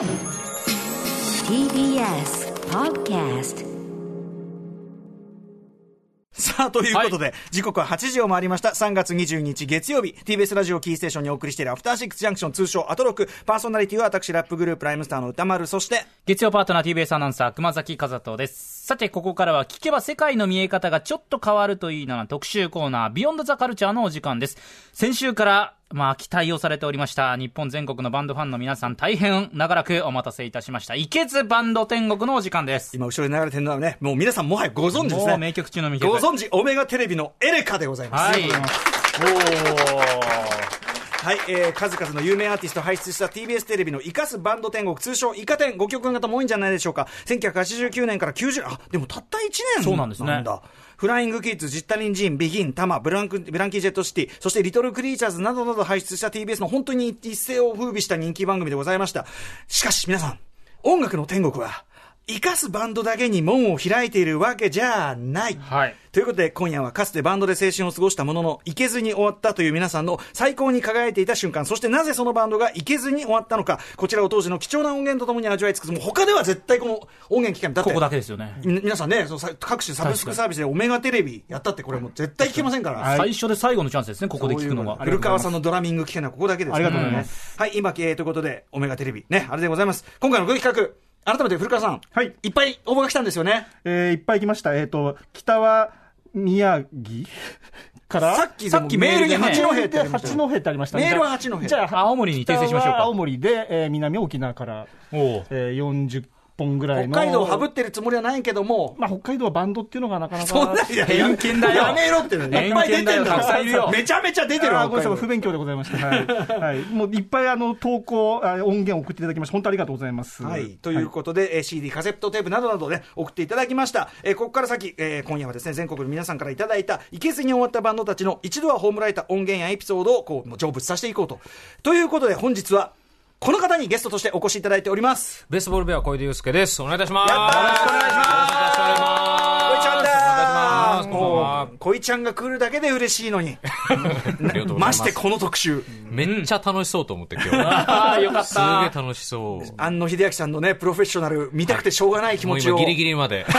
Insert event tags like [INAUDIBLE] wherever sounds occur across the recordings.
TBS Podcast さあ、ということで、時刻は8時を回りました。3月22日月曜日、TBS ラジオキーステーションにお送りしているアフターシックスジャンクション通称アトロク、パーソナリティは私ラップグループライムスターの歌丸、そして、月曜パートナー TBS アナウンサー熊崎和人です。さてここからは聞けば世界の見え方がちょっと変わるといいな特集コーナービヨンドザカルチャーのお時間です。先週からまあ、期待をされておりました。日本全国のバンドファンの皆さん、大変長らくお待たせいたしました。いけずバンド天国のお時間です。今後ろに流れてるのはね、もう皆さんもはやご存知ですね。名曲中の名曲。ご存知、オメガテレビのエレカでございます。はい。はい、えー、数々の有名アーティストを輩出した TBS テレビの生かすバンド天国、通称イカ天、ご曲の方も多いんじゃないでしょうか。1989年から90、あ、でもたった1年そうなんですねフライングキッズ、ジッタリンジン、ビギン、タマ、ブランク、ブランキージェットシティ、そしてリトルクリーチャーズなどなど輩出した TBS の本当に一世を風靡した人気番組でございました。しかし皆さん、音楽の天国は、生かすバンドだけに門を開いているわけじゃない。はい。ということで、今夜はかつてバンドで青春を過ごしたものの、行けずに終わったという皆さんの最高に輝いていた瞬間、そしてなぜそのバンドが行けずに終わったのか、こちらを当時の貴重な音源とともに味わい尽くす。もう他では絶対この音源聞けない。だってここだけですよね。み皆さんね、そのさ各種サブスクサービスでオメガテレビやったって、これもう絶対聞けませんから。最初で最後のチャンスですね、ここで聞くのが。古川さんのドラミング聞けないここだけです、ありがとうございますはい、今、えー、ということで、オメガテレビ、ね、あれでございます。今回の企画、改めて古川さん、はい。いっぱい応募が来たんですよね。えーいっぱい来ました。えっ、と、北は宮城？から？さっきさっきメールでね。八戸ってでありましたよ八戸ってありましたね。メールは八戸。じゃあ、青森に訂正しましょうか。北は青森で、えー南沖縄から、えー、40本ぐらいの。北海道をはぶってるつもりはないけども、まあ、北海道はバンドっていうのがなかなか。そんな偏見だよやめろってね。いっぱい出てんだ偏見だよたくさんいるよめちゃめちゃ出てるあーごめんなさい、不勉強でございました。はい。はい。もういっぱいあの、投稿、あ音源を送っていただきまして、本当ありがとうございます。道はい。ということで、えー CD、カセットテープなどなどね、送っていただきました。えーここから先、えー今夜はですね、全国の皆さんからいただいた、いけずに終わったバンドたちの一度は葬られた音源やエピソードを、こう、もう成仏させていこうと。ということで、本日は、この方にゲストとしてお越しいただいております。ベースボールベア小出祐介です。お願いいたします。よろしくお願いしますこいちゃんだお願いしますーもう、こいちゃんが来るだけで嬉しいのに。ましてこの特集。めっちゃ楽しそうと思って今日。ああ、よかっすげえた。楽しそう。安野秀明さんのね、プロフェッショナル、見たくてしょうがない気持ちを。もう今ギリギリまで。[LAUGHS]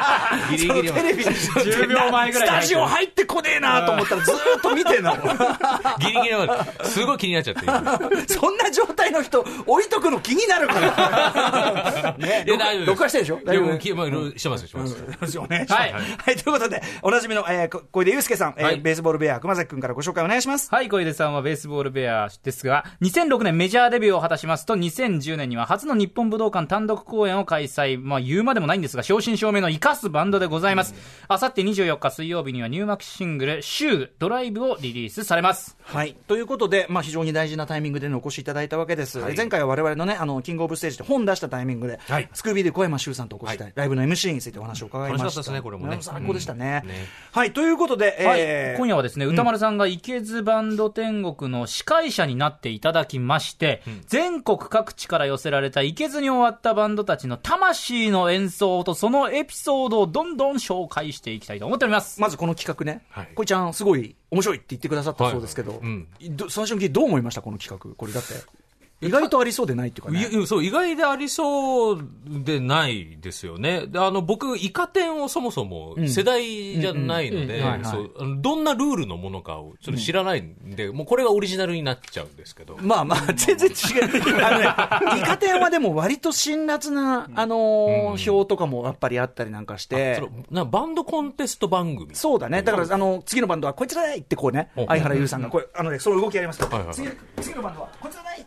[LAUGHS] ギリギリ。テレビ10秒前ぐらいスタジオ入ってこねえなと思ったらずーっと見てんだもん。[LAUGHS] ギリギリ。すごい気になっちゃって。今 [LAUGHS] そんな状態の人、置いとくの気になるから。ね、録画してるでしょ？大丈夫？してますよ、してます。よろしくお願いします。ははいい、ということで、おなじみの、えー、こ小出祐介さん、えーはいベースボールベア、熊崎くんからご紹介お願いします。はい、小出さんはベースボールベアですが、2006年メジャーデビューを果たしますと、2010年には初の日本武道館単独公演を開催。まあ、言うまでもないんですが、正真正銘の生かすバンドでございます。あさって24日水曜日にはニューマックスシングル、シュー、ドライブをリリースされます。はい。ということで、まあ、非常に大事なタイミングでのお越しいただいたわけです。前回は我々のね、あの、キングオブステージで本出したタイミングで、はいスクービーで小山修さんとお越しいただいて、ライブの MC についてお話を伺いました。楽しかったですねこれもねうん最高でしたね。うんねはい。ということで、はい、えー今夜はですね、歌丸さんが池津バンド天国の司会者になっていただきまして、全国各地から寄せられた池津に終わったバンドたちの魂の演奏とそのエピソードをどんどん紹介していきたいと思っております。まずこの企画ね、はい。こいちゃん、すごい面白いって言ってくださったそうですけど、はい。はい。うん。ど最初に聞いてどう思いました、この企画、これだって、意外とありそうでないっていうかね。そう、意外でありそうでないですよね。であの、僕、イカ天をそもそも世代じゃないのでどんなルールのものかをちょっと知らないんで、もうこれがオリジナルになっちゃうんですけど。まあまあ、全然違う。あのね、[LAUGHS] イカ天はでも割と辛辣な、あのー表とかもやっぱりあったりなんかして。なバンドコンテスト番組。そうだね。だから、あの、次のバンドはこいつらだいってこうね、お相原優さんが、これ、あのね、その動きやりますから、はいはいはい。次次のバンドはこいつらだい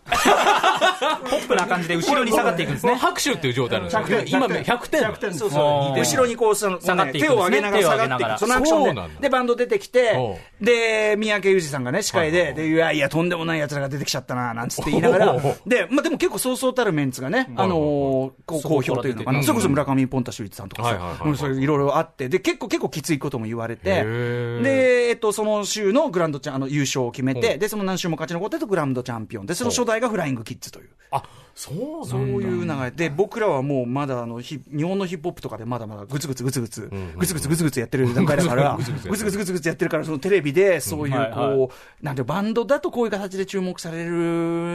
ポップな感じで後ろに下がっていくんですね。拍手っていう状態なんですよ。100点。今100点。100点。そうおそう。ー後ろにこう、その、下がっていく手を上げながら。下がっていく。そのアクションで。で、バンド出てきてお、で、三宅裕二さんがね、司会で、で、いやいや、とんでもない奴らが出てきちゃったな、なんつって言いながら。で、まあでも結構そうそうたるメンツがね、あの好評というのかな。うんそれこそ村上ポンタ秀一さんとかさ。うん、そういういろいろあって、で、結構結構きついことも言われて、で、えっと、その週のグランドチャン、あの、優勝を決めて、で、その何週も勝ち残ってとグランドチャンピオン。で、その初代がフライングキッズという。あ、[LAUGHS] そう。そういう流れで、僕らはもうまだあのヒ日本のヒップホップとかでまだまだぐつぐつぐつぐつ、ぐつぐつぐつぐつやってる段階だから、[LAUGHS] ぐつぐつぐつぐつやってるから、そのテレビでそういうこう、なんてバンドだとこういう形で注目される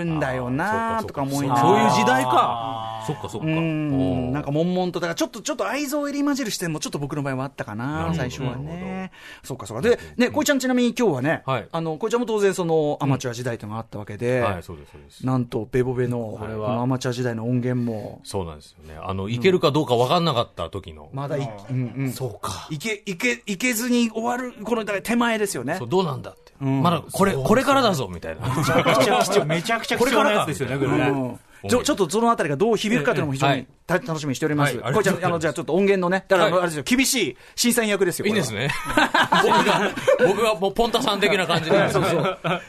んだよなとか思いながら。そういう時代か。そっかそっか。うん、なんか、か悶々と、だからちょっと、ちょっと愛情を入り混じる視点もちょっと僕の場合はあったかな、最初はね。そうか、そうか。で、ね、こいちゃんちなみに今日はね、はいあの、こいちゃんも当然そのアマチュア時代というのがあったわけで。なんと、ベボベの、これはのアマチュア時代の音源も、そうなんですよね。あの、いけるかどうか分かんなかった時の。まだい、うんうん。そうか。いけ、いけ、いけずに終わる、この、だから手前ですよねそう、。どうなんだって。んまだ、これ、これからだぞ、みたいな。めちゃくちゃ貴重なやつですよね、これね。うんちょっとそのあたりがどう響くかというのも非常に楽しみにしております。はいこいちゃん、あの、じゃあちょっと音源のね、だからあれですよ、厳しい審査員役ですよ。いいんです。ね。[LAUGHS] 僕が、僕がもうポンタさん的な感じで。そうそう。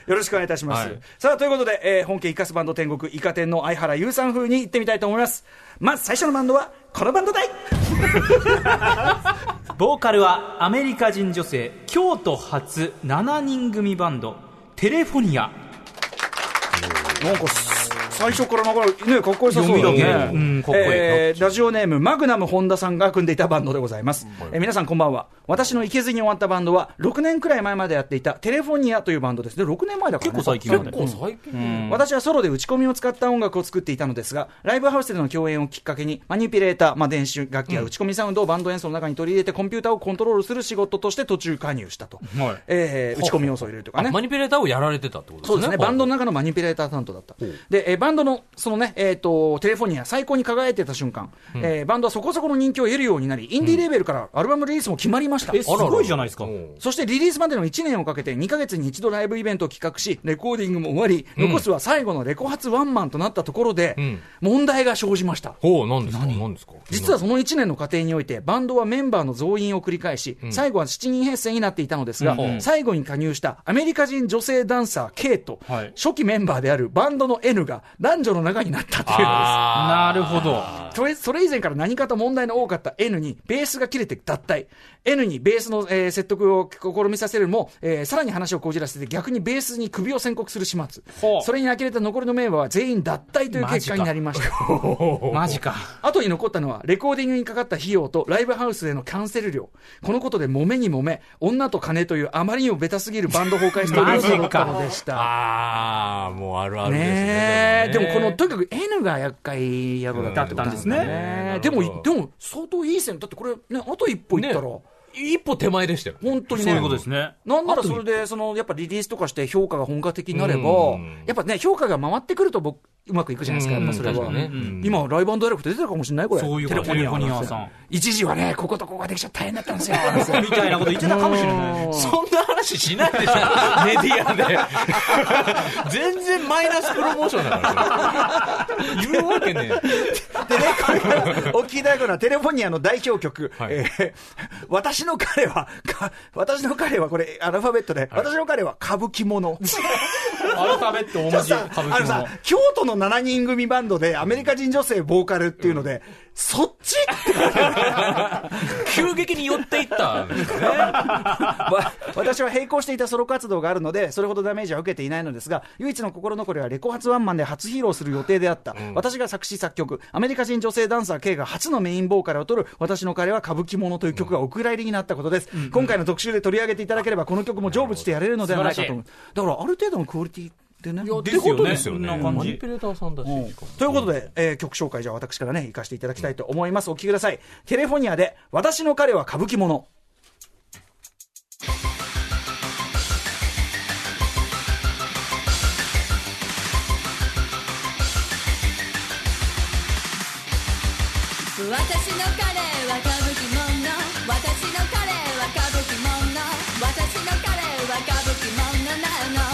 よろしくお願いいたします。はいさあ、ということで、えー本家イカスバンド天国イカ天の相原優さん風に行ってみたいと思います。まず最初のバンドは、このバンドだい [LAUGHS] ボーカルはアメリカ人女性京都初7人組バンドテレフォニアなんかす、最初から流れ、ね、かっこよさそうだね。うんラジオネーム、マグナム本田さんが組んでいたバンドでございます。えー皆さんこんばんは。私のいけずに終わったバンドは、6年くらい前までやっていたテレフォニアというバンドです。で、6年前だから、ね、結構最近まで結構最近。私はソロで打ち込みを使った音楽を作っていたのですが、ライブハウスでの共演をきっかけに、マニピュレーター、まあ、電子楽器や打ち込みサウンドをバンド演奏の中に取り入れて、コンピューターをコントロールする仕事として途中加入したと。はいえー打ち込み要素を入れるとかね。マニピュレーターをやられてたってことですね。そうですね、バンドの中のマニピュレーター担当だった。で、えーバンドの、そのね、えっ、と、テレフォニア最高に輝いてた瞬間、えーバンドはそこそこの人気を得るようになり、インディーレーベルからアルバムリリースも決まりました。えすごいじゃないですか。うん。そしてリリースまでの1年をかけて2ヶ月に一度ライブイベントを企画し、レコーディングも終わり、残すは最後のレコ発ワンマンとなったところで、うん。問題が生じました。ほう、何ですか？何？ですか？実はその1年の過程において、バンドはメンバーの増員を繰り返し、最後は7人編成になっていたのですが、うん。最後に加入したアメリカ人女性ダンサー K と、はい。初期メンバーであるバンドの N が男女の仲になったというのです。なるほどそれそれ以前から何かと問題の多かった N にベースが切れて脱退。N にベースの、えー説得を試みさせるも、えーさらに話をこじらせて逆にベースに首を宣告する始末。それに呆れた残りのメンバーは全員脱退という結果になりました。[LAUGHS] マジか後に残ったのは、レコーディングにかかった費用とライブハウスでのキャンセル料。このことで揉めに揉め、女と金というあまりにもベタすぎるバンド崩壊ストーリーだったのでした。ああ、もうあるあるですね。ねえ、でもこの、ねとにかく N が厄介野郎だったんですだったんね。でも、でも、相当いい線。だってこれ、ね、あと一歩いったら、ね。一歩手前でしたよ。本当にね。そういうことですね。なんならそれで、その、やっぱリリースとかして評価が本格的になればうん、やっぱね、評価が回ってくると僕、うまくいくじゃないですか、やっぱそれは。ねうん。今、ライブダイレクト出てたかもしれないこれ。そういうテレフォニアさん一時はね、こことここができちゃ大変だったんですよ。[LAUGHS] みたいなこと言ってたかもしれない。そんな話しないでしょ、[LAUGHS] メディアで。全然マイナスプロモーションだから。言うわけねでね、これからお聞きいただくのはテレフォニアの代表曲、はい。えー私の彼は、か私の彼はこれ、アルファベットで、私の彼は歌舞伎者。アルファベット大文字さ歌舞伎あのさの、京都の7人組バンドでアメリカ人女性ボーカルっていうので、そっち？[LAUGHS] 急激に寄っていったんですね。[LAUGHS] わ私は並行していたソロ活動があるので、それほどダメージは受けていないのですが、唯一の心残りはレコ発ワンマンで初披露する予定であった。私が作詞作曲、アメリカ人女性ダンサー K が初のメインボーカルを取る、私の彼は歌舞伎者という曲がお蔵入りになったことです。今回の特集で取り上げていただければ、この曲も成仏してやれるのではないかと思う。だから、ある程度のクオリティでね。ってことですよね。マニピュレーターさんだし。ということで、えー曲紹介じゃあ私からね、行かせていただきたいと思います。お聴きください。テレフォニアで、私の彼は歌舞伎者。私の彼は歌舞伎者私の彼は歌舞伎者私の彼は歌舞伎者なの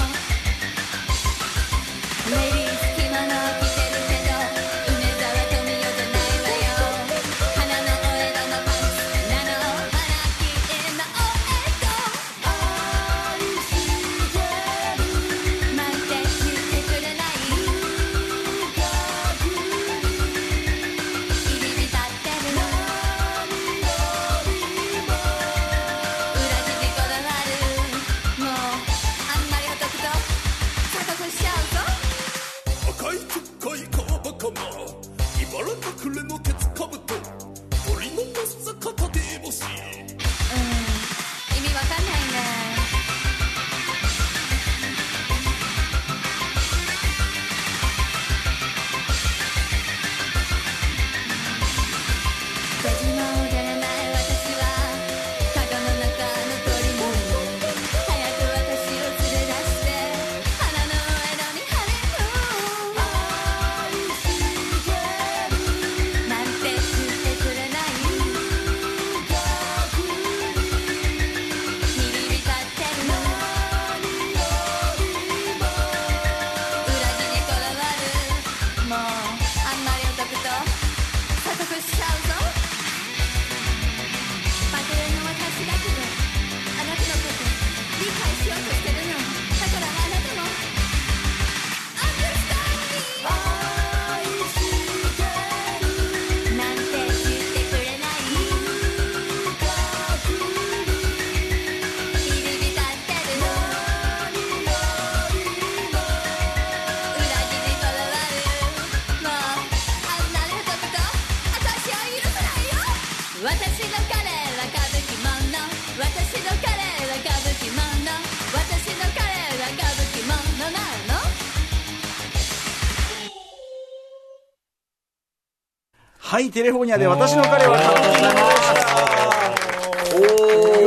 はい、テレフォニアで私の彼は歌舞伎者でし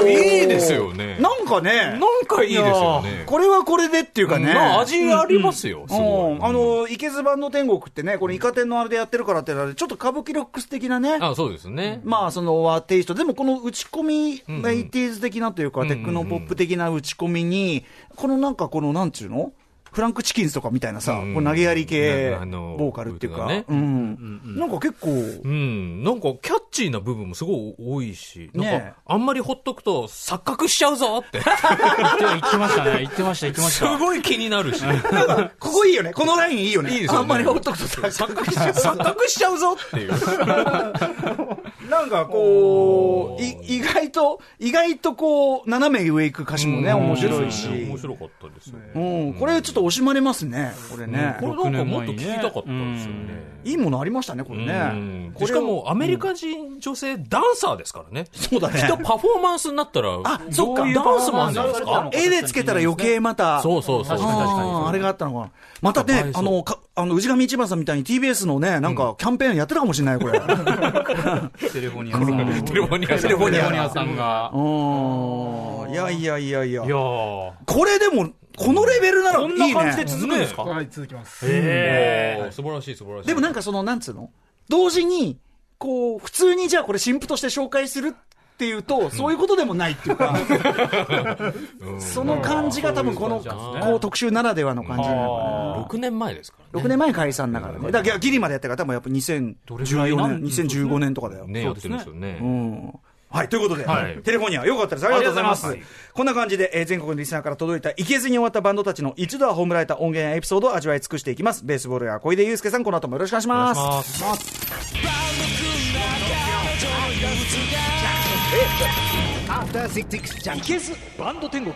た。いいですよね。なんかね、なんかいいですよね。これはこれでっていうかね。まあ味ありますよ、すごい。うんあの、イカすバンド天国ってね、このイカ天のあれでやってるからってのはちょっと歌舞伎ロックス的なね。あ、そうですね。まあ、その、はテイスト。でも、この打ち込み、エイティーズ的なというか、テクノポップ的な打ち込みに、このなんか、この、なんちゅうのフランクチキンズとかみたいなさ、うんこう投げやり系あのボーカルっていうか、ねうん。なんか結構、うん。なんかキャッチーな部分もすごい多いし、なんねかあんまりほっとくと錯覚しちゃうぞって。言って言ってましたね。言ってました、言ってましすた。ごい気になるし。ここいいよね。このラインいいよね。いいですよねあんまりほっとくとさ、錯覚しちゃう、錯覚しちゃうぞっていう。[LAUGHS] なんかこう、い意外と、意外とこう、斜め上行く歌詞もね、面白いし。面白かったですよ。うん、これちょっと惜しまれますね、これね。これなんかもっと聞きたかったんですよね。いいものありましたね、これうねん。これしかもアメリカ人女性ダンサーですからね。そうだねきっとパフォーマンスになったら、あそっかダンスもあるんじゃないですか？絵でつけたら余計また。そうそうそう。確かに確かにあれがあったのかな。またね、あの、かあの、氏神一番さんみたいに TBS のね、なんかキャンペーンやってたかもしれない、これ。[LAUGHS] テレフォニアさん。テレフォニアさんテレフォニアさんが。うん。いやいやいやいやい。やー。これでも、このレベルならいこいね。んな感じで続くんですか？はい、続きます。へおー素晴らしい素晴らしい。でもなんかその、なんつうの？同時に、こう、普通にじゃあこれ新婦として紹介するっていうと、そういうことでもないっていうか、その感じが多分この、こう特集ならではの感じなのか6年前ですからな。6年前解散だからね。だからギリまでやったから多分やっぱ2014年、2015年とかだよ。ね。やってるんですようね。ん。はい、ということで、はいテレフォニア、よかったです。ありがとうございます。ありがとうございこんな感じで、えー全国のリスナーから届いた、いけずに終わったバンドたちの一度は葬られた音源やエピソードを味わい尽くしていきます。ベースボールや小出祐介さん、この後もよろしくお願いします。お願いします。バンド天国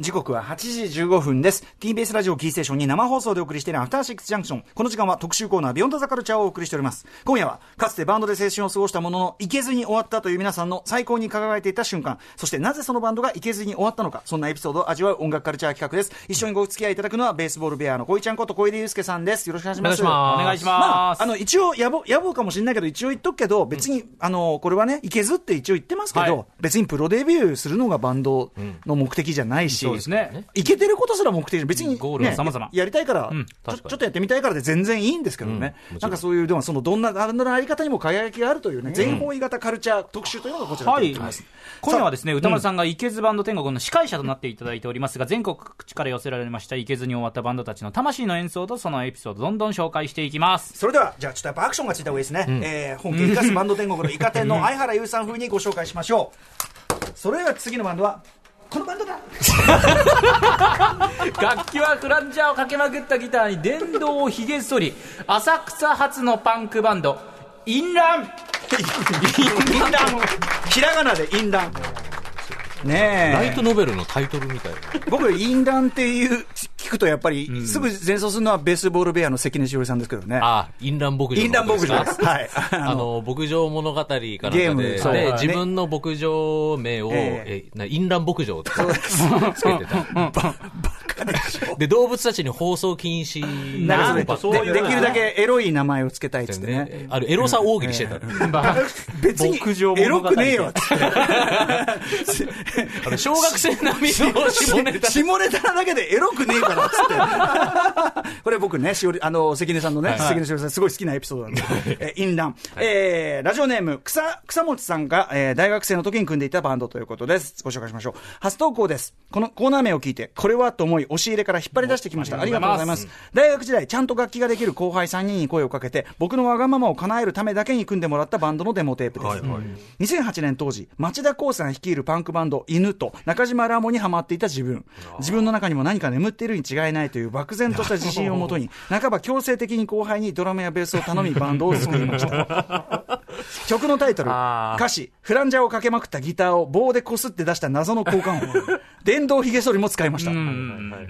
時刻は8時15分です。TBS ラジオキーステーションに生放送でお送りしているアフターシックスジャンクション。この時間は特集コーナービヨンドザカルチャーをお送りしております。今夜は、かつてバンドで青春を過ごしたものの、いけずに終わったという皆さんの最高に輝いていた瞬間、そしてなぜそのバンドがいけずに終わったのか、そんなエピソードを味わう音楽カルチャー企画です。一緒にご付き合いいただくのは、ベースボールベアの小井ちゃんこと小出祐介さんです。よろしくお願いします。お願いしますお願いします。まあ、あの、一応、野暮、野暮かもしれないけど、一応言っとくけど、別に、あの、これはね、いけずって一応言ってますけど、はい別にプロデビューするのがバンドの目的じゃないし、そうですね。いけてることすら目的じゃ別に、ゴールはね様々。やりたいから、うんちょちょっとやってみたいからで全然いいんですけどね、なんかそういう、でもそのどんな、あのあり方にも輝きがあるというね、全方位型カルチャー特集というのがこちらはい。今夜はですね、歌丸さんがいけずバンド天国の司会者となっていただいておりますが、全国各地から寄せられましたいけずに終わったバンドたちの魂の演奏とそのエピソード、どんどん紹介していきます。それでは、じゃあちょっとやっぱアクションがついた方がいいですね。えー本家生かすバンド天国のイカ天の相原優さん風にご紹介しましょう。それでは次のバンドは、このバンドだ。[LAUGHS] 楽器はフランジャーをかけまくったギターに電動をひげ剃り、浅草発のパンクバンド、インラン。インラン。ひらがなで淫乱。ねえ。ライトノベルのタイトルみたいな。僕、淫乱っていう、聞くとやっぱり、すぐ前奏するのはベースボールベアの関根しおりさんですけどね。あ、淫乱牧場淫。乱牧場です。[LAUGHS] はい。あの、牧場物語かなんかゲームで、で、はい自分の牧場名を、ええ、な淫乱牧場ってつけてた。で、動物たちに放送禁止なんでできるだけエロい名前をつけたいっつってね。ね。あるエロさ大喜利してた。別にエロくねえよっつって。小学生並みの下ネタ。下ネタなだけでエロくねえからっつって。[LAUGHS] これ僕ね、しおり、あの、関根さんのね、関根しおりさんすごい好きなエピソードなんで。えー、淫乱。えー、ラジオネーム、草、草持さんが、えー、大学生の時に組んでいたバンドということです。ご紹介しましょう。初投稿です。このコーナー名を聞いて、これはと思い、押し入れから引っ張り出してきました。ありがとうございます。大学時代、ちゃんと楽器ができる後輩3人に声をかけて、僕のわがままを叶えるためだけに組んでもらったバンドのデモテープです。2008年当時、町田光さん率いるパンクバンド、犬と中島ラモにハマっていた自分。自分の中にも何か眠っているに違いないという漠然とした自信をもとに、[LAUGHS] 半ば強制的に後輩にドラムやベースを頼みバンドを作りました。[LAUGHS] 曲のタイトル、歌詞、フランジャーをかけまくったギターを棒でこすって出した謎の交換音、電動髭剃りも使いました。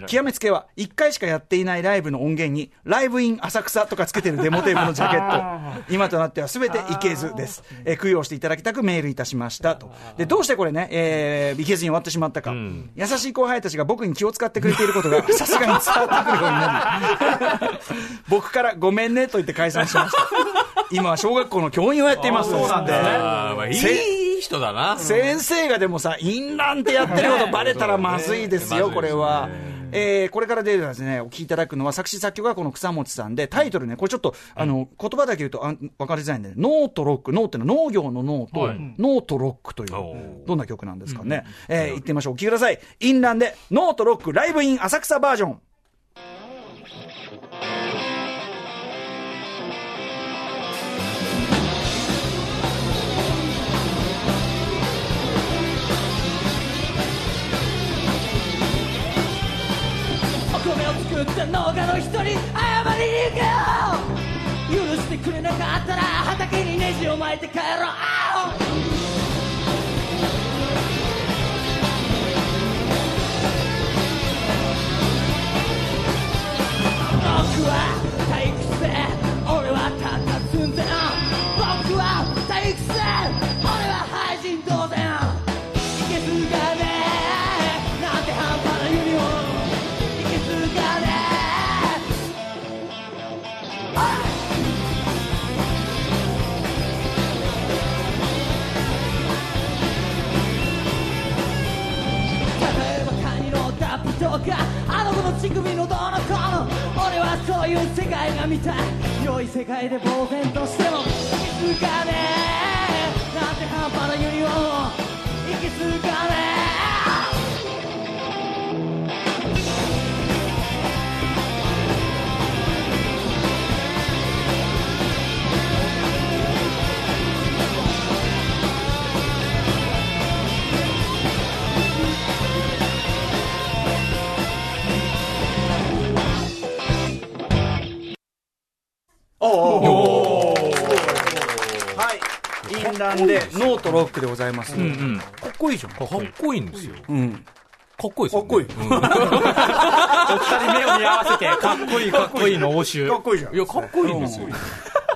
極めつけは、1回しかやっていないライブの音源に、ライブイン浅草とかつけてるデモ [LAUGHS] テープのジャケット。[LAUGHS] 今となっては全ていけずです。えー供養していただきたくメールいたしましたと。で、どうしてこれね、えーいけずに終わってしまったか。優しい後輩たちが僕に気を使ってくれていることが、[LAUGHS] さすがに伝わってくるようになり、僕からごめんねと言って解散しました。今は小学校の教員をやっています。そうなんあーまあいせい人だな。先生がでもさ、淫乱ってやってることバレたらまずいですよ、これは。えーこれから出るですね、お聞きいただくのは、作詞作曲がこの草持さんで、タイトルね、これちょっと、あの、言葉だけ言うと、あわかりづらいんで、ノートロック、ノーってのは農業のノーと、ノートロックというどんな曲なんですかね。えー言ってみましょう。お聞きください。淫乱で、ノートロック、ライブ in 浅草バージョン。った農家の人に謝りに行けよ。許してくれなかったら畑にネジを巻いて帰ろう。僕は退屈で俺はたっあの子のどの子の？俺はそういう世界が見たい。良い世界で呆然としても息づかねえ。なんて半端なユニフォームいけすがねはい。淫乱で、ノートロックでございます。かっこいいじゃん。かっこいいんですよ。うん。かっこいいですよ、ね。かっこいいうんお二人目を見合わせて、かっこいいかっこいいの応酬。かっこいいじゃん。いや、かっこいいんですよ。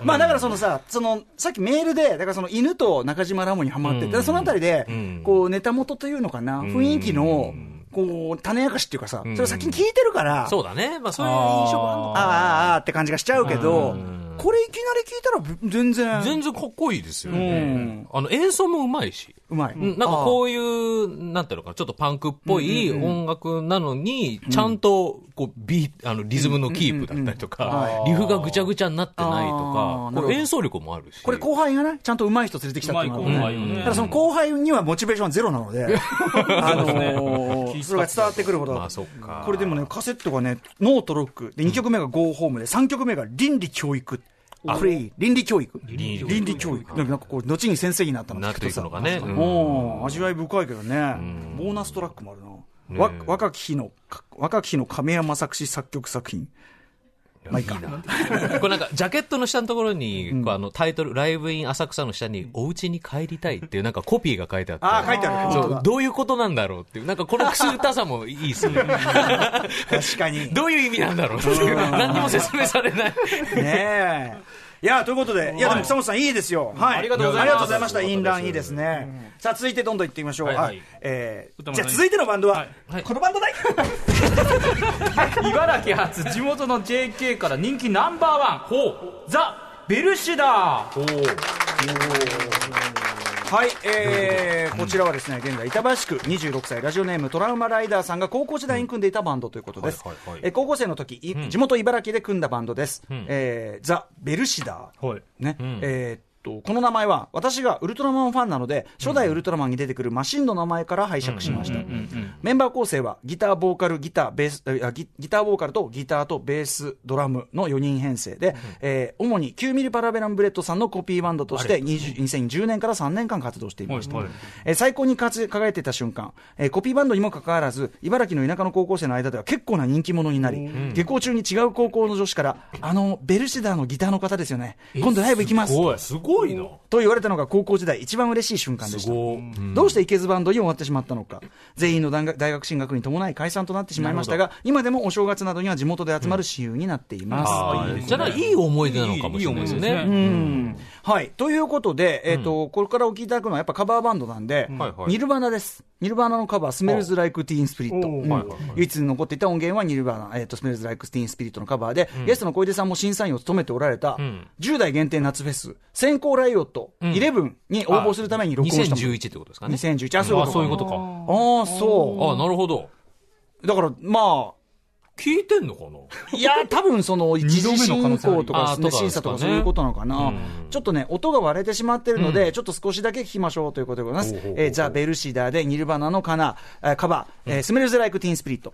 まあだからそのさ、その、さっきメールで、だからその犬と中島ラモにハマってて、うんそのあたりでうん、こう、ネタ元というのかな、雰囲気の、こう、種明かしっていうかさ、それを先に聞いてるから、そうだね。まあ、そういう印象があるのああ、ああ、ああって感じがしちゃうけど。うん、これいきなり聞いたら全然、全然かっこいいですようねん。あの、演奏もうまいし。うまい。うんなんかこういう、なんていうのかな、ちょっとパンクっぽい音楽なのに、ちゃんと、こう、ビーあの、リズムのキープだったりとか、リフがぐちゃぐちゃになってないとか、演奏力もあるし。これ後輩がね、ちゃんと上手い人連れてきたっていうのただその後輩にはモチベーションはゼロなので、[LAUGHS] あのーそれが伝わってくることだまあ、そっか。これでもね、カセットがね、ノートロック。で、2曲目が Go Home で、3曲目が倫理教育。これ倫理教育。倫理教育。なんかこう、後に先生になったの。なっていくのがね。う味わい深いけどね、ボーナストラックもあるな。わねえ。若き日の、か若き日の亀山作詞作曲作品。まあいいか。[LAUGHS] これなんか、ジャケットの下のところに、こうあの、タイトル、ライブイン浅草の下に、お家に帰りたいっていう、なんかコピーが書いてあって。ああ、書いてある。そう、どういうことなんだろうっていう、なんかこのくすぐったさもいいですね。確かに。どういう意味なんだろうっていう、何にも説明されない。ねえ。いや、ということで、いや、でも草本さんいいですよ。はい。ありがとうございました。インランいいですね。さあ、続いてどんどん行ってみましょう。はい。えじゃあ続いてのバンドは？はい、このバンドだい？[LAUGHS] 茨城発地元の JK から人気ナンバーワン。ザ・ベルシュダーはい、えー、こちらはですね、現在、板橋区26歳、ラジオネームトラウマライダーさんが高校時代に組んでいたバンドということです。はいはいはい。えー高校生の時、い地元茨城で組んだバンドです。えーザ・ベルシダー。はい。ね、ん。えーと、この名前は、私がウルトラマンファンなので、初代ウルトラマンに出てくるマシンの名前から拝借しました。メンバー構成は、ギター、ボーカル、ギター、ベース、あギギター、ボーカルとギターとベース、ドラムの4人編成で、えー主に9ミリパラベランブレッドさんのコピーバンドとして、20 2010年から3年間活動していました。えー最高に活輝いていた瞬間、えーコピーバンドにもかかわらず、茨城の田舎の高校生の間では結構な人気者になり、下校中に違う高校の女子から、あの、ベルシダーのギターの方ですよね。今度ライブ行きます。すごいな。と言われたのが高校時代一番嬉しい瞬間でした。ごどうしていけずバンドに終わってしまったのか。全員の大学大学進学に伴い解散となってしまいましたが、今でもお正月などには地元で集まる親友になっています。あーじゃあ、いい思い出なのかもしれないですね。うんはい。ということで、えっ、と、これからお聞きいただくのはやっぱカバーバンドなんで、はいはいニルバーナです。ニルバーナのカバー、スメルズ・ライク・ティーン・スピリット。唯一残っていた音源はニルバーナ、えっ、と、スメルズ・ライク・ティーン・スピリットのカバーで、ゲストの小出さんも審査員を務めておられた、ん10代限定夏フェス、先行ライオット、11に応募するために録音したもの。2011ってことですかね。2011。あ、そういうあことか。そういうことか。ああ、そあなるほど。う。だから、ま聞いてんのかな？あ、いや、多分その、一次二度目の可能進行とか、ね、審査とかそういうことなのかな。うん。ちょっとね、音が割れてしまってるので、ちょっと少しだけ聞きましょうということでございます。えーザ・ベルシダーでニルバナのカナ、えーカバー、えースメルズ・ライク・ティーン・スピリット。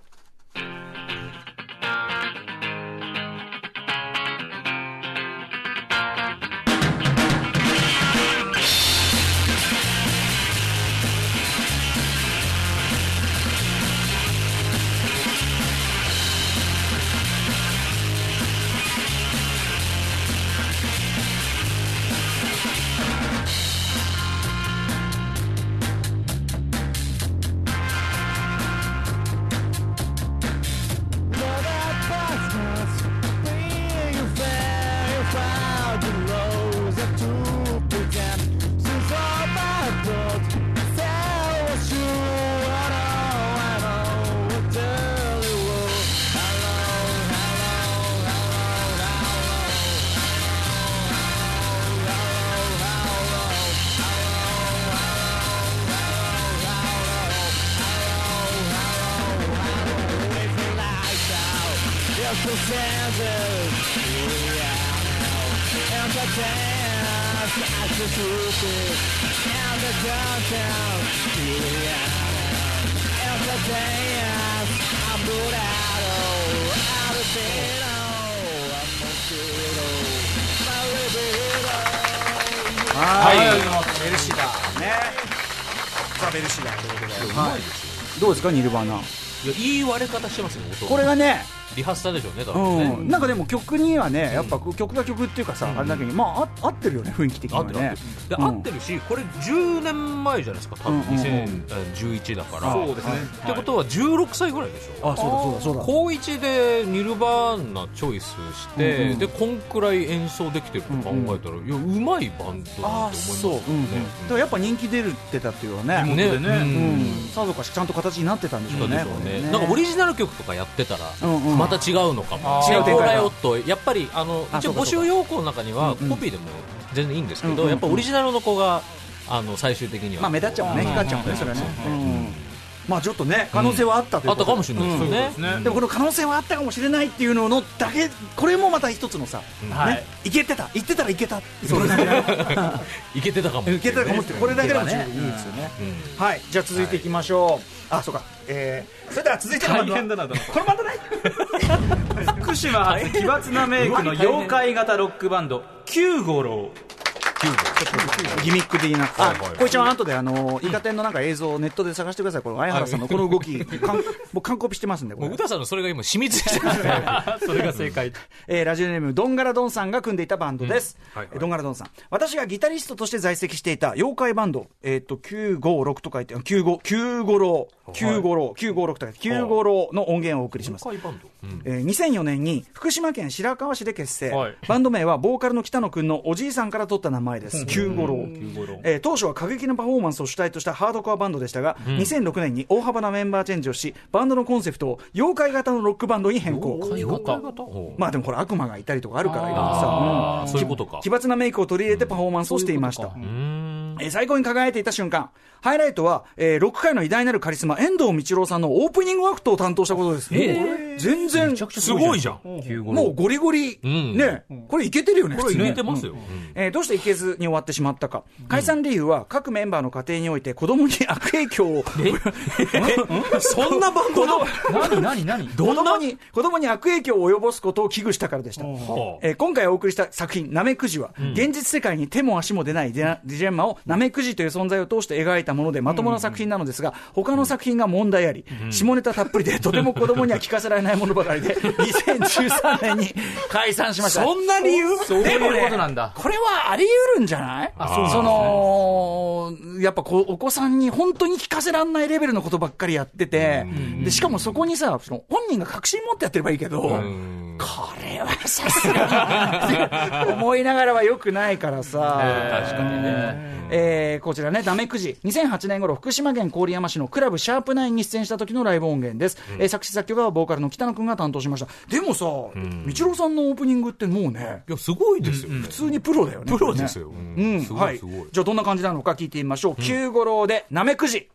はい。ベルシダーね。ザ・ベルシダーということで。はい。どうですか、ニルバーナ。いや、いい割れ方してますよ、音これがね、リハーサルでしょうね、多う分ね。ん、なんかでも曲にはね、やっぱ曲が曲っていうかさ、あれだけに、まあ、あ合ってるよね、雰囲気的にはね。合ってる合って。る。で、うん。合ってるし、これ10年前じゃないですか、多分。うんうんうん。2011だから。そうですね。ってことは16歳ぐらいでしょ？あ、そうだそうだそうだ。高1でニルバーナチョイスして、うんうんでこんくらい演奏できてると考えたら、いやうまいバンドだと思いあますそう、うんうん、ねだからやっぱ人気出るってたっていうのはね、ね。ううん。ん、さぞかしちゃんと形になってたんでしょそううでね。なんかオリジナル曲とかやってたら、うんうんまた違うのかも。違う展開やっぱりあの一応募集要項の中には、コピーでも全然いいんですけど、うんうんうん。やっぱオリジナルの子があの最終的には。まあ目立っちゃうもんね、ん。光っちゃうもんね、それはね。うんまあちょっとね、可能性はあったということあったかもしれないですよね、ねでもこの可能性はあったかもしれないっていうののだけ、これもまた一つのさ、はい。ね、いけてた、言ってたらいけた、それだけでいけてたかもいけてたかもって、これだけでも十分ねいいですよね。うん。はい、じゃあ続いていきましょう。あ、そうか。えー、それでは続いてのバンドは大変だこのバンドね。[LAUGHS] 福島発奇抜なメイクの妖怪型ロックバンド、九五郎。ギミック的な。あこいちゃんは後であの、イカ天のなんか映像をネットで探してください。この相原さんのこの動き、かん僕完コピしてますんで、もう歌さんのそれが今染みついてますねそれが正解。えーラジオネーム、ドンガラドンさんが組んでいたバンドです。えードンガラドンさん。私がギタリストとして在籍していた妖怪バンド、えっ、と、956と書いて、95、956、956、956と書いて、956の音源をお送りします。バンド、うん。えー2004年に福島県白河市で結成、はい。バンド名はボーカルの北野くんのおじいさんから取った名前です、956、えー当初は過激なパフォーマンスを主体としたハードコアバンドでしたが、2006年に大幅なメンバーチェンジをしバンドのコンセプトを妖怪型のロックバンドに変更。妖怪型？ほう。まあでもこれ悪魔がいたりとかあるからいろいろあさ、ー。そういう。ことか奇抜なメイクを取り入れてパフォーマンスをしていました、えー最高に輝いていた瞬間。ハイライトは、えー、6回の偉大なるカリスマ、遠藤道郎さんのオープニングアクトを担当したことです。全然、すごいじゃん。もうゴリゴリ、ん。ね、これいけてるよね、これ普通に入れてますよ。えーどうしていけずに終わってしまったか。解散理由は、各メンバーの家庭において子供に悪影響を、[LAUGHS] そんなバンドの？何何何？子供に、子供に悪影響を及ぼすことを危惧したからでした。はえー今回お送りした作品、ナメクジは、現実世界に手も足も出ないディレンマをナメクジという存在を通して描いたものでまともな作品なのですが、他の作品が問題あり、下ネタたっぷりでとても子供には聞かせられないものばかりで、[LAUGHS] 2013年に解散しました。そんな理由？でもねことなんだ。これはあり得るんじゃない？あそその、やっぱこう、お子さんに本当に聞かせらんないレベルのことばっかりやってて、で、しかもそこにさ、その本人が確信持ってやってればいいけど、これはさすがに思いながらは良くないからさ、[LAUGHS] 確かにね。えーこちらね、ダメくじ。2008年頃、福島県郡山市のクラブシャープナインに出演した時のライブ音源です。えー作詞作曲はボーカルの北野くんが担当しました。でもさ、道郎さんのオープニングってもうね、いや、すごいですよ。普通にプロだよね。プロですよ。ううんん。すごはいいすごい。じゃあどんな感じなのか聞いてみましょう。九五郎で、なめくじ。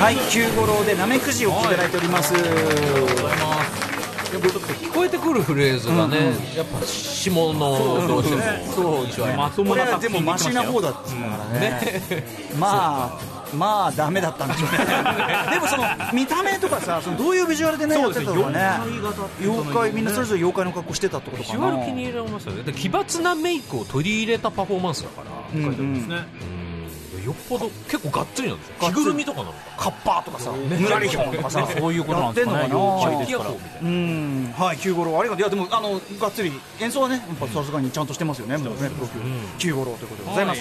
はい、九五郎で、なめくじをいただいております。聞こえてくるフレーズがね、やっぱ下のどうしてもそう印象ありまともこれはでもマシな方だっつうからね。まあ、まあ、ダメだったんでしょうね。[LAUGHS] でもその、見た目とかさ、そのどういうビジュアルでね、やってたとかね。妖怪、みんなそれぞれ妖怪の格好してたってことかな。ビジュアル気に入られましたね。で奇抜なメイクを取り入れたパフォーマンスだから。うんうんうんよっぽど結構がっつりなんですよ。着ぐるみとかなのか。カッパーとかさ、ぬらりひょんとかさ、そういうことなんですかね。やってんのかな？妖怪ですから。うん、はい、九五郎、ありがとう。いや、でも、あの、がっつり、演奏はね、やっぱさすがにちゃんとしてますよね、もうね、プロ級、九五郎ということでございます。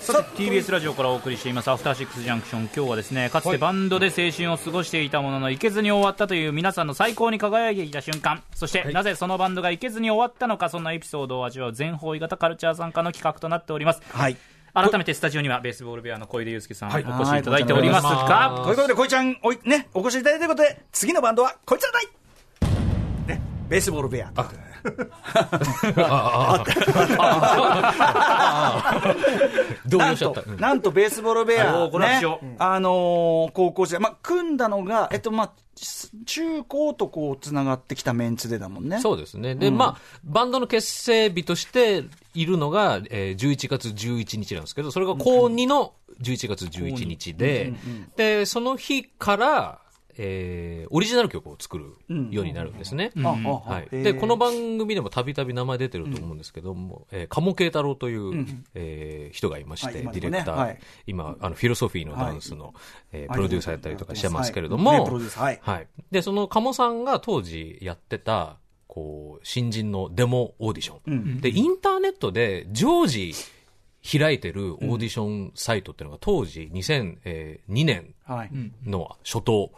さて TBS ラジオからお送りしていますアフターシックスジャンクション今日はですねかつてバンドで青春を過ごしていたものの行けずに終わったという皆さんの最高に輝いていた瞬間そして、なぜそのバンドが行けずに終わったのかそんなエピソードを味わう全方位型カルチャー参加の企画となっておりますはい。改めてスタジオにはベースボールベアの小出祐介さん、はい。お越しいただいております。とがいうことで、こいちゃん、おい、ね、お越しいただいたということで、次のバンドはこいつらだい。ね、ベースボールベア。動なんとなんとベースボールベア、ねあのー高校時代、まあ、組んだのが、えっと、まあ、中高とこう、つながってきたメンツでだもんね。そうですね。で、まあ、バンドの結成日としているのが、えー11月11日なんですけど、それが高2の11月11日で、で、その日から、えーオリジナル曲を作るようになるんですね。でこの番組でもたびたび名前出てると思うんですけども、えー鴨慶太郎という、えー人がいまして、はい今ディレクター、はい。今あのフィロソフィーのダンスの、えープロデューサーやったりとかしてますけれども。で、その鴨さんが当時やってた、こう、新人のデモオーディション。で、インターネットで常時開いてるオーディションサイトっていうのが当時2002年はい。の初頭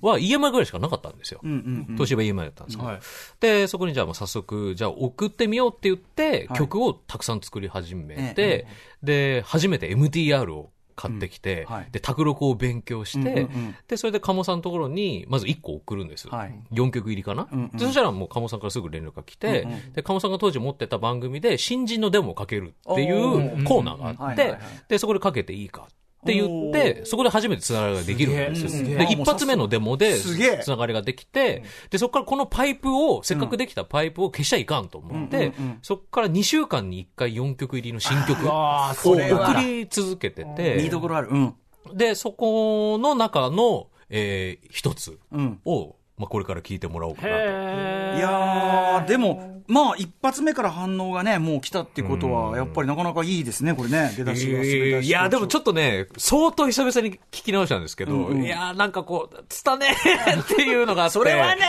は EMI ぐらいしかなかったんですよ。うんうん。東芝 EMI だったんですけど、はいで、そこにじゃあもう早速、じゃあ送ってみようって言って、はい曲をたくさん作り始めえて、で、初めて MTR を買ってきて、うん。はい。で、卓録を勉強して、うんうんうん。で、それで鴨さんのところに、まず1個送るんです。はい。4曲入りかな、うんうん。で、そしたらもう鴨さんからすぐ連絡が来て、で、鴨さんが当時持ってた番組で新人のデモをかけるっていうコーナーがあってで、そこでかけていいかって言って、そこで初めてつながりができるんですよ。すで、一発目のデモでつながりができて、で、そこからこのパイプを、せっかくできたパイプを消しちゃいかんと思って、そこから2週間に1回4曲入りの新曲をあ送り続けてて、見どころある。うん。で、そこの中の、えー一つうん。を、まあ、これから聞いてもらおうかなと。いやー、でも、まあ、一発目から反応がね、もう来たってことは、やっぱりなかなかいいですね、これね、出だしが滑り出しいや、でもちょっっとね、相当久々に聞き直したんですけど、うんうんいや、なんかこう、つたね [LAUGHS] っていうのがあって。それはね、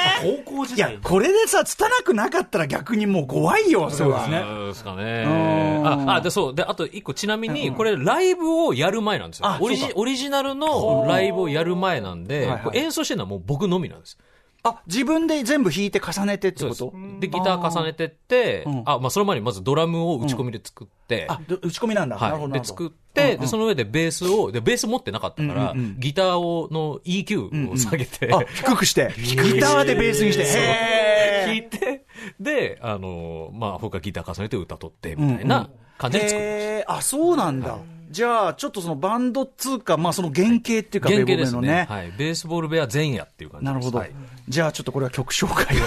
高校時いや、これでさ、拙くなかったら逆にもう怖いよ、それは。そうですかね。うんあ、あ、で、そう。で、あと一個、ちなみに、これ、ライブをやる前なんですよあ。オリジオリジナルのライブをやる前なんではいはい、演奏してるのはもう僕のみなんです。あ、自分で全部弾いて重ねてってそうです。こと。で、ギター重ねてってうん、あ、まあ、その前にまずドラムを打ち込みで作って、あ、ど打ち込みなんだ。なるほはい。ど。で、作って、で、その上でベースを、で、ベース持ってなかったからギターを、の EQ を下げて、あ、[LAUGHS] 低くして、ギターでベースにして、へ弾いて、で、あの、まあ、他ギター重ねて歌取って、みたいな感じで作りました。あ、そうなんだ。じゃあ、ちょっとそのバンドっつうか、まあその原型っていうか、ベボですね。ベのね。はい。ベースボールベア前夜っていう感じ。なるほどはい。じゃあ、ちょっとこれは曲紹介を。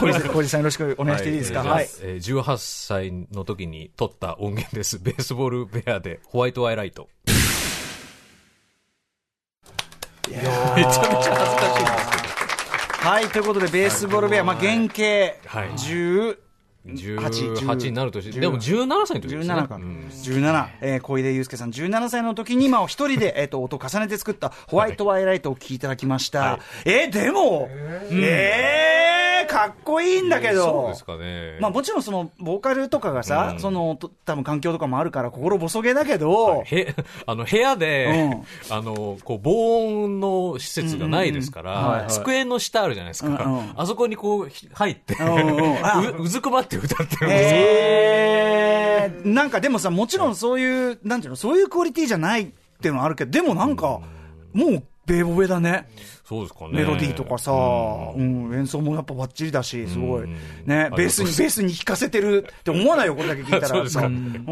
[LAUGHS] 小路さんよろしくお願いしていいですか？ははいい。えー18歳の時に撮った音源です。ベースボールベアでホワイトアイライト。めちゃめちゃ恥ずかしいんですはい、ということで、ベースボールベア、まあ原型、はい10、けど、18になる年、でも17歳の時ですね。17か、うん。17、えー、小出祐介さん、17歳の時に、まあ、一人で、えっ、と、音を重ねて作ったホワイトワイライトを聴いていただきました。はい。えーでも、えー、かっこいいんだけど。そうですかね。まあもちろんその、ボーカルとかがさ、うん。その、と多分環境とかもあるから心細げだけど、へ、[LAUGHS] あの、部屋で、あの、こう、防音の施設がないですかうんうん。はいはい。ら、机の下あるじゃないですか。うんうん。あそこにこう、ひ入って、う [LAUGHS] うずくまって歌ってるんですよ。えー、なんかでもさ、もちろんそういう、なんていうの、そういうクオリティじゃないっていうのはあるけど、でもなんか、もう、ベーボベだね。そうですかね。メロディーとかさ、うん、演奏もやっぱバッチリだし、すごい。うんね、ベースに、[LAUGHS] ベースに弾かせてるって思わないよ、これだけ聞いたら。そうですかうん。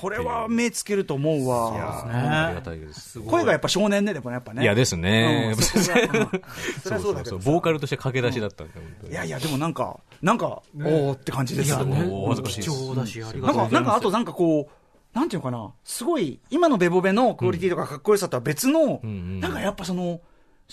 これは目つけると思うわ。ありがたいです。声がやっぱ少年ね、でもやっぱね。いやですねうん。[LAUGHS] そそうだけどさボーカルとして駆け出しだったんで、本当にいやいや、でもなんか、なんか、おーって感じですよね。貴重だし、ありがなんか、とうござます。ないんかあとなんかこう、なんていうのかな、すごい、今のベボベのクオリティとかかっこよさとは別の、うんうんなんかやっぱその、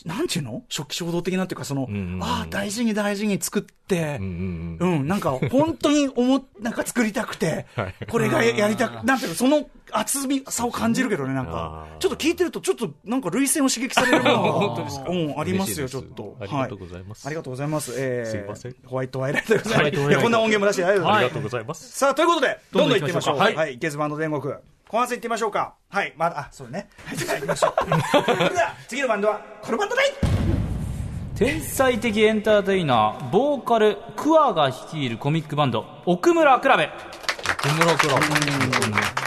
なんていうの？初期衝動的なっていうか、その、うんうんうん。ああ、大事に大事に作って、うんうんうん。うん、なんか、本当に思っ、[LAUGHS] なんか作りたくてはい、これがややりたく、なんていうの、その厚みさを感じるけどね、なんか。ちょっと聞いてると、ちょっと、なんか、類線を刺激されるものが、本当ですかうん、ありますよ、ちょっと。ありがとうございます。はありがとうございます。えーすいません。ホワイトワイライトでございます。い。やこんな音源も出して、ありがとうございます。さあ、ということで、どんどん行ってみましょう。どんどん行きましょう。はい、ゲズバンド天国。後半戦行ってみましょうか。はい、まだ、あ、そうね。はい、じゃあ行きましょう。[LAUGHS] それでは、次のバンドは、このバンドだい天才的エンターテイナー、ボーカル、クアが率いるコミックバンド、奥村クラベ。小室クラブ。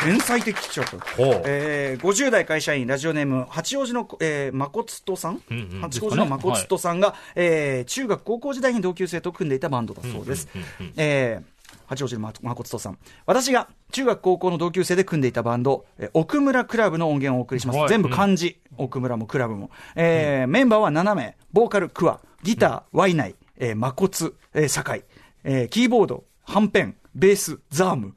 天才的記者と。ほうえー、50代会社員、ラジオネーム、八王子の、えー、まこつとさん、うんうん八王子のまこつとさんが、えー、中学高校時代に同級生と組んでいたバンドだそうです。えー八王子のままこつとさん。私が中学高校の同級生で組んでいたバンド、えー奥村クラブの音源をお送りします。はい。全部漢字、奥村もクラブも。えーメンバーは7名、ボーカル、クワ、ギター、ワイナイ、えー、まこつ、えー、酒井、えーキーボード、はんぺん、ベース、ザーム、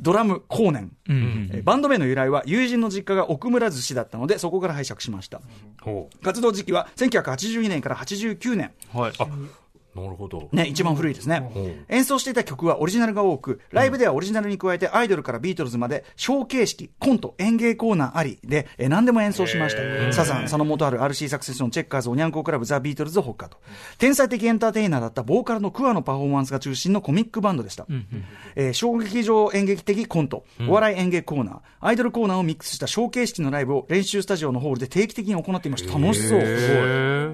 ドラム、コーネン。えーバンド名の由来は友人の実家が奥村寿司だったのでそこから拝借しました。ほ活動時期は1982年から89年。はい。う。なるほど。ね、一番古いですね、うん演奏していた曲はオリジナルが多く、ライブではオリジナルに加えてアイドルからビートルズまで、ショー形式、コント、演芸コーナーありで、えー何でも演奏しました。サザン、佐野元春、RC サクセション、チェッカーズ、おにゃんこクラブ、ザ・ビートルズ、ほかと。天才的エンターテイナーだったボーカルのクアのパフォーマンスが中心のコミックバンドでした。えー小劇場演劇的コント、お笑い演芸コーナー、アイドルコーナーをミックスしたショー形式のライブを練習スタジオのホールで定期的に行っていました。楽しそう。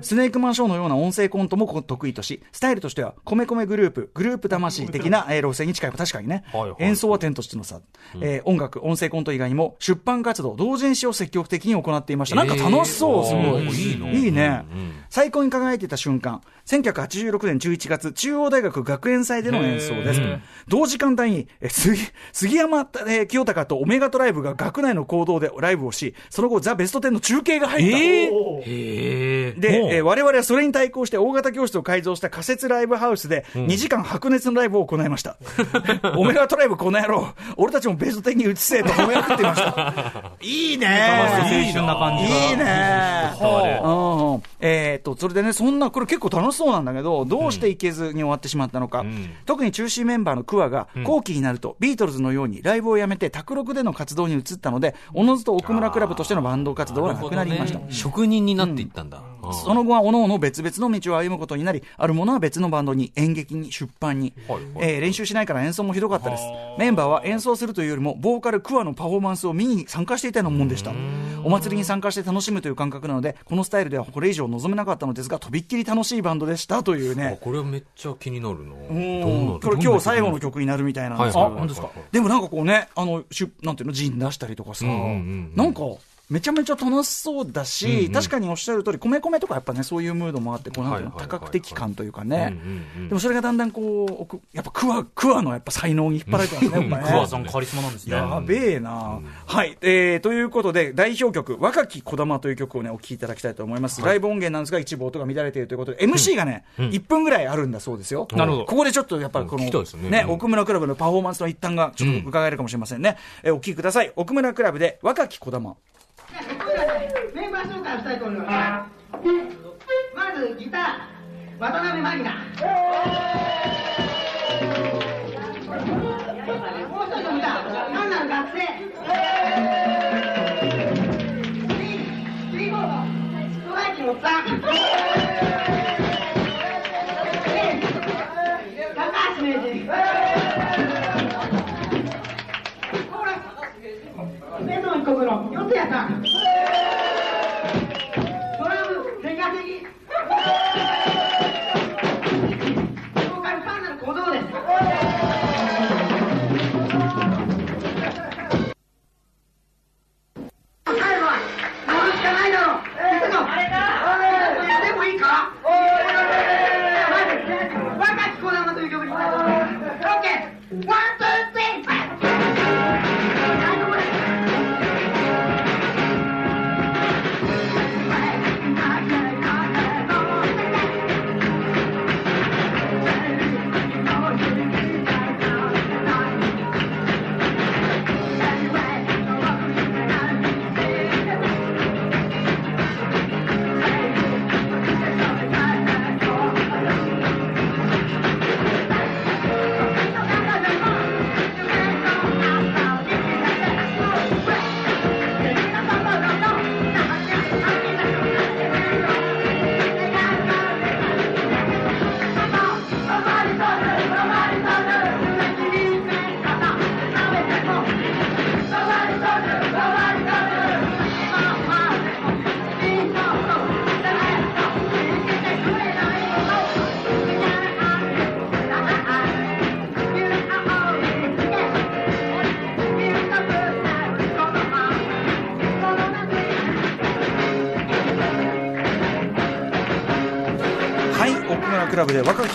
スネークマンショーのような音声コントも得意とし、スタイルとしては、米米グループ、グループ魂的な、えー路線に近い。確かにね。はいはい演奏は点としての差。えー音楽、音声コント以外にも、出版活動、同人誌を積極的に行っていました。なんか楽しそう、えーすごい。いいねうんうん。最高に輝いていた瞬間、1986年11月、中央大学学園祭での演奏です。同時間帯に、え杉杉山、えー清隆とオメガトライブが学内の行動でライブをし、その後、ザ・ベスト10の中継が入った。へえ。ー我々はそれに対抗して大型教室を改造した仮設ライブハウスで2時間白熱のライブを行いました。[LAUGHS] オメガトライブこの野郎、俺たちもベスト10に移せと褒めまくっていました。[LAUGHS] いいね青春な感じが。いいね伝わるうんうんえーっと、それでね、そんな、これ結構楽しそうなんだけど、どうしていけずに終わってしまったのか。ん特に中心メンバーのクワが、後期になると、ビートルズのようにライブをやめて、卓録での活動に移ったので、おのずと奥村クラブとしてのバンド活動はなくなりました。ね職人になっていったんだ。うん。その後は各々別々の道を歩むことになり、あるものは別のバンドに、演劇に、出版に、はいはい。えー練習しないから演奏もひどかったです。メンバーは演奏するというよりも、ボーカルクワのパフォーマンスを見に参加していたようなもんでした。お祭りに参加して楽しむという感覚なので、このスタイルではこれ以上望めなかったのですが、とびっきり楽しいバンドでしたというあね。これはめっちゃ気になるな。これ今日最後の曲になるみたいなんですけど、でもなんかこうね、あの、しゅなんていうの、ジン出したりとかさ、うんうんうんうん。なんか、めちゃめちゃ楽しそうだし、うんうん。確かにおっしゃる通り、米米とかやっぱね、そういうムードもあって、こうなんていうの、はいはい。はいはい多角的感というかね、うんうんうんでもそれがだんだんこう、奥やっぱクワ、クワのやっぱ才能に引っ張られてますね、やっぱね。クワさんカリスマなんですね。やべえな、はい、えー、ということで、代表曲、若きこだまという曲をね、お聴きいただきたいと思います。ライブ音源なんですが、一部音が乱れているということで、MC がね、1分ぐらいあるんだそうですよ。なるほど。ここでちょっとやっぱりこの、ね。うん。奥村クラブのパフォーマンスの一端がちょっと伺えるかもしれませんね。えーお聴きください。奥村クラブで、若きこだま。メンバー紹介をしたいと思います。まずギター、渡辺真里奈。もう一人のギター、単なる学生。キーボード、ストライキのおっさん。高橋名人。コーラス、天皇一国の四谷さん。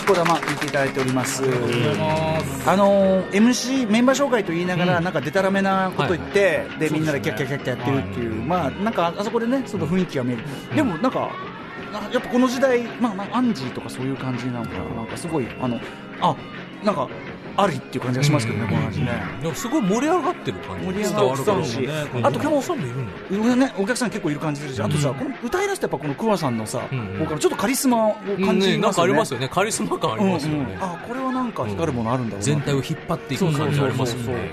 クラブで若きこだま聞いていただいております。あのー MC メンバー紹介と言いながら、なんかデタラメなこと言って、でみんなでキャッキャッキャッキャやってるっていう、まあなんかあそこでね、その雰囲気が見える。でもなんか。なやっぱこの時代、まあ、まあ、アンジーとかそういう感じなのかな、なんかすごい、あの、あ、なんか、ありっていう感じがしますけどね、この話ね。でもすごい盛り上がってる感じ。盛り上がってたし、あとでもお客さんもいるんだね、お客さん結構いる感じするし、あとさ、この歌い出してやっぱこの桑さんのさ、うんうん。ボーカルちょっとカリスマを感じね、なんますよね。かありますよね。カリスマ感ありますよね。あこれはなんか光るものあるんだろうな。全体を引っ張っていく感じありますよね。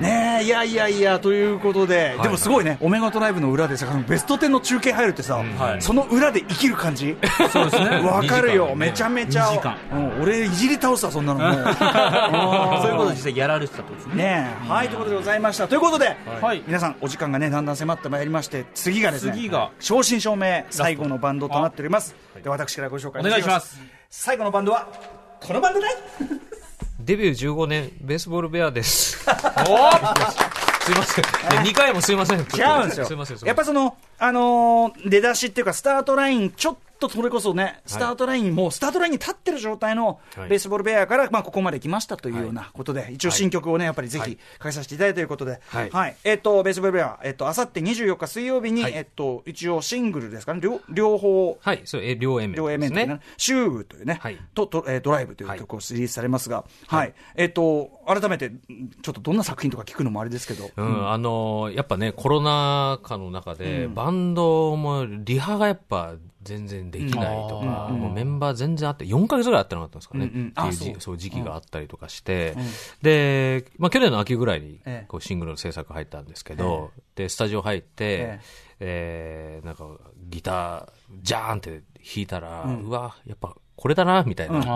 ねえいやいやいやということで、い。でもすごいねオメガトライブの裏でさベスト10の中継入るってさ、はい。その裏で生きる感じ？そうですね。[LAUGHS] わかるよ、2時間ね。めちゃめちゃ、2時間。うん俺いじり倒すわそんなのもう、[LAUGHS] そういうことを実際やられてたとですね。ねえ。はいということでございました。ということで、はい。皆さんお時間がねだんだん迫ってまいりまして次がですね次が。正真正銘最後のバンドとなっております。で私からご紹介お願いします。最後のバンドはこのバンドだいデビュー15年、ベースボールベアです。[LAUGHS] すいません。2回もすいません。違うんですよすいません。すいませんやっぱそのあのー出だしっていうかスタートラインちょっとそれこそねスタートラインもうスタートラインに立ってる状態のはい。ベースボールベアから、まあ、ここまで来ましたというようなことで、一応新曲をねやっぱりぜひかけさせていただいたということで、はい。えっ、とベースボールベアえっ、とあさって24日水曜日に、はい。えっ、と一応シングルですかね？両両方はい、そう、え、両 A 面両 A ですね。面ね。、シューというね、はい。ととえードライブという曲をリリースされますが、はい、えっ、と、改めて、んちょっとどんな作品とか聞くのもあれですけど、うん、あのーやっぱね、コロナ禍の中で、バンドもリハがやっぱ全然できないとか、もうメンバー全然あって、4ヶ月ぐらいあってなかったんですかね、っていうあそう。じそう時期があったりとかして、で、まあ去年の秋ぐらいにええ。こうシングルの制作入ったんですけど、で、スタジオ入って、ええ。ーなんかギター、ジャーンって弾いたら、うわ、やっぱこれだな、みたいな。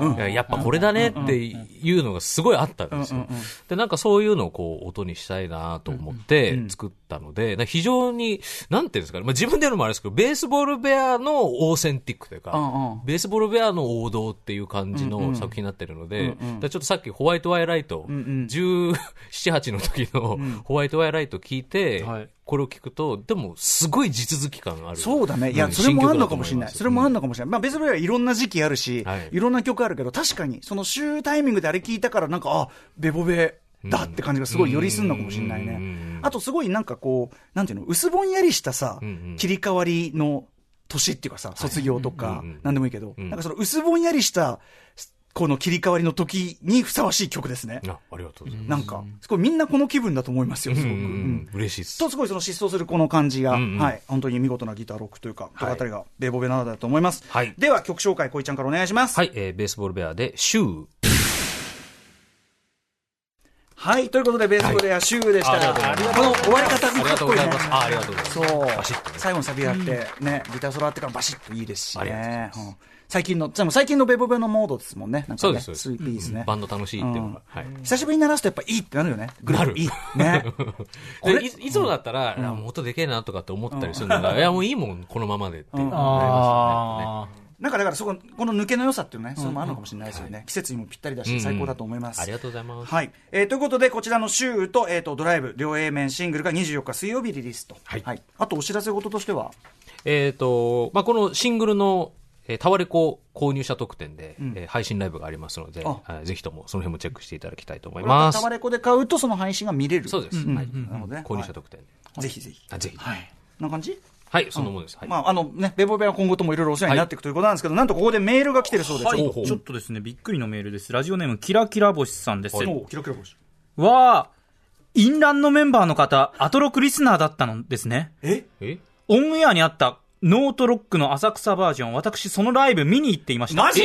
うん。いややっぱこれだねっていうのがすごいあったんですよ。で、なんかそういうのをこう音にしたいなと思って作ったので、非常に、なんていうんですかね、まあ自分で言うのもあれですけど、ベースボールベアのオーセンティックというか、うんうん。ベースボールベアの王道っていう感じの作品になってるので、だからちょっとさっきホワイトワイライト、17、8の時のホワイトワイライト聞いて、はい。これを聞くと、でもすごい地続き感ある。そうだね、いや、ん。それもあるのかもしれない、それもあるののかもしれない、まあ、ベースボールはいろんな時期あるし、はい。い、ろんな曲あるけど、確かに、その週タイミングであれ聞いたから、なんか、あベボベだって感じがすごいよりすんのかもしれないね。あと、すごいなんかこう、なんていうの、薄ぼんやりしたさ、切り替わりの年っていうかさ、卒業とか、なんでもいいけど、ん。なんかその薄ぼんやりした、この切り替わりの時にふさわしい曲ですね。あありがとうございます。なんか、すごいみんなこの気分だと思いますよ、すごく。うん嬉しいです。とすごいその疾走するこの感じが、うんうんはい、本当に見事なギターロックというか、とかあたりがベーボベなのだと思います。はいでは曲紹介、こいちゃんからお願いします。はい、えーベースボールベアで、シュー。はい、ということで、ベースボールベアーシューでした。あありがとうございますこの終わり方ありがとうございます。かっあありがとうございます。こいいねそうバシッとね最後のサビがあって、ね、ギターソロあってからバシッといいですしありがとうございねま。すうん最近の、でも最近のベーボベのモードですもんね。なんかね、そうです、そうです。スリーピースですね。バンド楽しいっていうのが。はい。久しぶりに鳴らすとやっぱいいってなるよね。グルーヴなるいい。ね。[LAUGHS] これいいつもだったら、あもう音でけえなとかって思ったりするのが、いやもういいもん、このままでっていう。なりまあなんかだからそこ、この抜けの良さっていうのね、それもあるのかもしれないですよね。季節にもぴったりだし、最高だと思います。すね。ありがとうございます。はい。えーということで、こちらのシューと、えっ、と、ドライブ、両 A 面シングルが24日水曜日リリースと。はいあと、お知らせ事としては、えっと、まあ、このシングルの、えータワレコ購入者特典で、えー配信ライブがありますので、あはいぜひともその辺もチェックしていただきたいと思いますタワ。レコで買うと、その配信が見れる。そうです。んはい。なるほどね。購入者特典で。はいぜひぜひ。あぜひ。はい。な感じ？はい、そのものです。はい。まあ、あのね、ベボベは今後ともいろいろお世話になっていくということなんですけど、なんとここでメールが来てるそうです。ちょっとですね、びっくりのメールです。ラジオネーム、キラキラ星さんです。おうキラキラ星。わあ、インランのメンバーの方、アトロクリスナーだったのですね。え？え？オンエアにあったノートロックの浅草バージョン、私そのライブ見に行っていました。マジ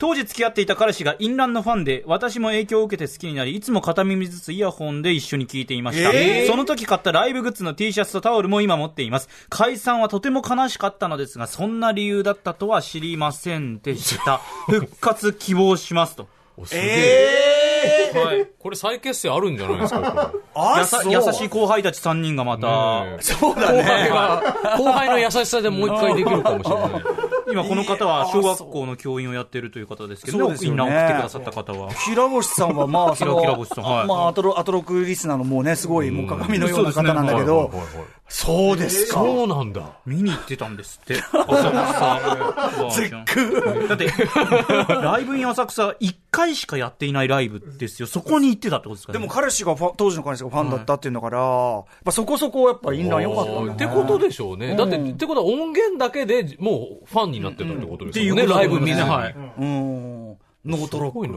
当時付き合っていた彼氏がインランのファンで、私も影響を受けて好きになり、いつも片耳ずつイヤホンで一緒に聴いていました。えー？その時買ったライブグッズの T シャツとタオルも今持っています。解散はとても悲しかったのですが、そんな理由だったとは知りませんでした。[LAUGHS] 復活希望しますと。おすげえ。はい。これ再結成あるんじゃないですか？こ [LAUGHS] れあやさ優しい後輩たち3人がまた、ねえそうだね。後輩が、後輩の優しさでもう一回できるかもしれない。[LAUGHS] 今この方は小学校の教員をやってるという方ですけど、ねインラン送ってくださった方は。キラ星さんはまあ、そのキラキラ星さんはいまあ、アトロ、アトロクリスナーのもうね、すごい、もう鏡のような方なんだけどはいはい、はいそうですか。そうなんだ。見に行ってたんですって。[LAUGHS] 浅草。絶句。だって、[LAUGHS] ライブイン浅草1回しかやっていないライブですよ。そこに行ってたってことですかね。でも彼氏がファン、当時の彼氏がファンだったっていうんだから、やっぱそこそこやっぱインラン良かったんだねってことでしょうね。だって、ってことは音源だけでもうファンになってたってことですよね。っていうライブ見ずに。はい。うん。ノートロック。すごいな。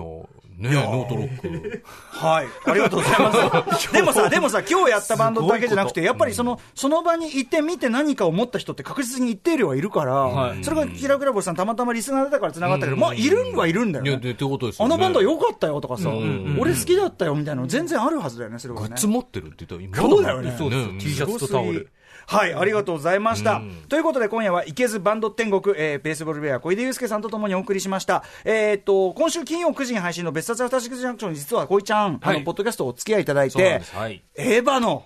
ねノートロック。[LAUGHS] はい。ありがとうございます。[LAUGHS] でもさ、でもさ、今日やったバンドだけじゃなくて、やっぱりその、その場に行ってみて何か思った人って確実に一定量はいるから、はいそれがキラクラボさんたまたまリスナーだから繋がったけど、まあ、いるんはいるんだよいや、ね。でってことですよね。あのバンド良かったよとかさ、ん俺好きだったよみたいなの全然あるはずだよね、それはねグッ。ズ持ってるって言ったら今そうだよね。T シャツとタオル。はい、ありがとうございました。ということで、今夜は、いけずバンド天国、えー、ベースボールベア、小出祐介さんとともにお送りしました。えーっと、今週金曜9時に配信の別冊アフターシックスジャンクションに、実は、小井ちゃん、あの、はいポッドキャストお付き合いいただいてはい。エヴァの、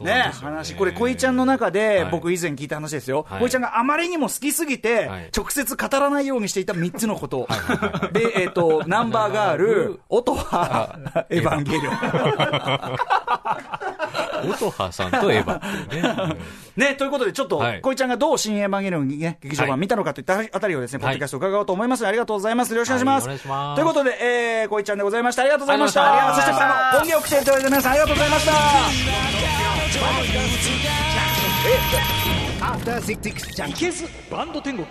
ねね。話、これ、小井ちゃんの中で、はい。僕以前聞いた話ですよ。はい。小井ちゃんがあまりにも好きすぎて、はい。直接語らないようにしていた3つのこと。で、えーっと、ナンバーガール、音は、エヴァンゲリオン。[LAUGHS] 音羽さんとエヴァっていうね。う [LAUGHS] んね、ということで、ちょっと、はい小井ちゃんがどう新エヴァンゲリオン、ね、劇場版見たのかといったあたりをですね、ポッドキャストを伺おうと思いますので、ありがとうございます。よろしくお願いします。はいますということで、えー、小井ちゃんでございました。ありがとうございました。ありがとうございましたそして、あの、音源を来ていただいた皆さん、ありがとうございました。After Six Junkies バンド天国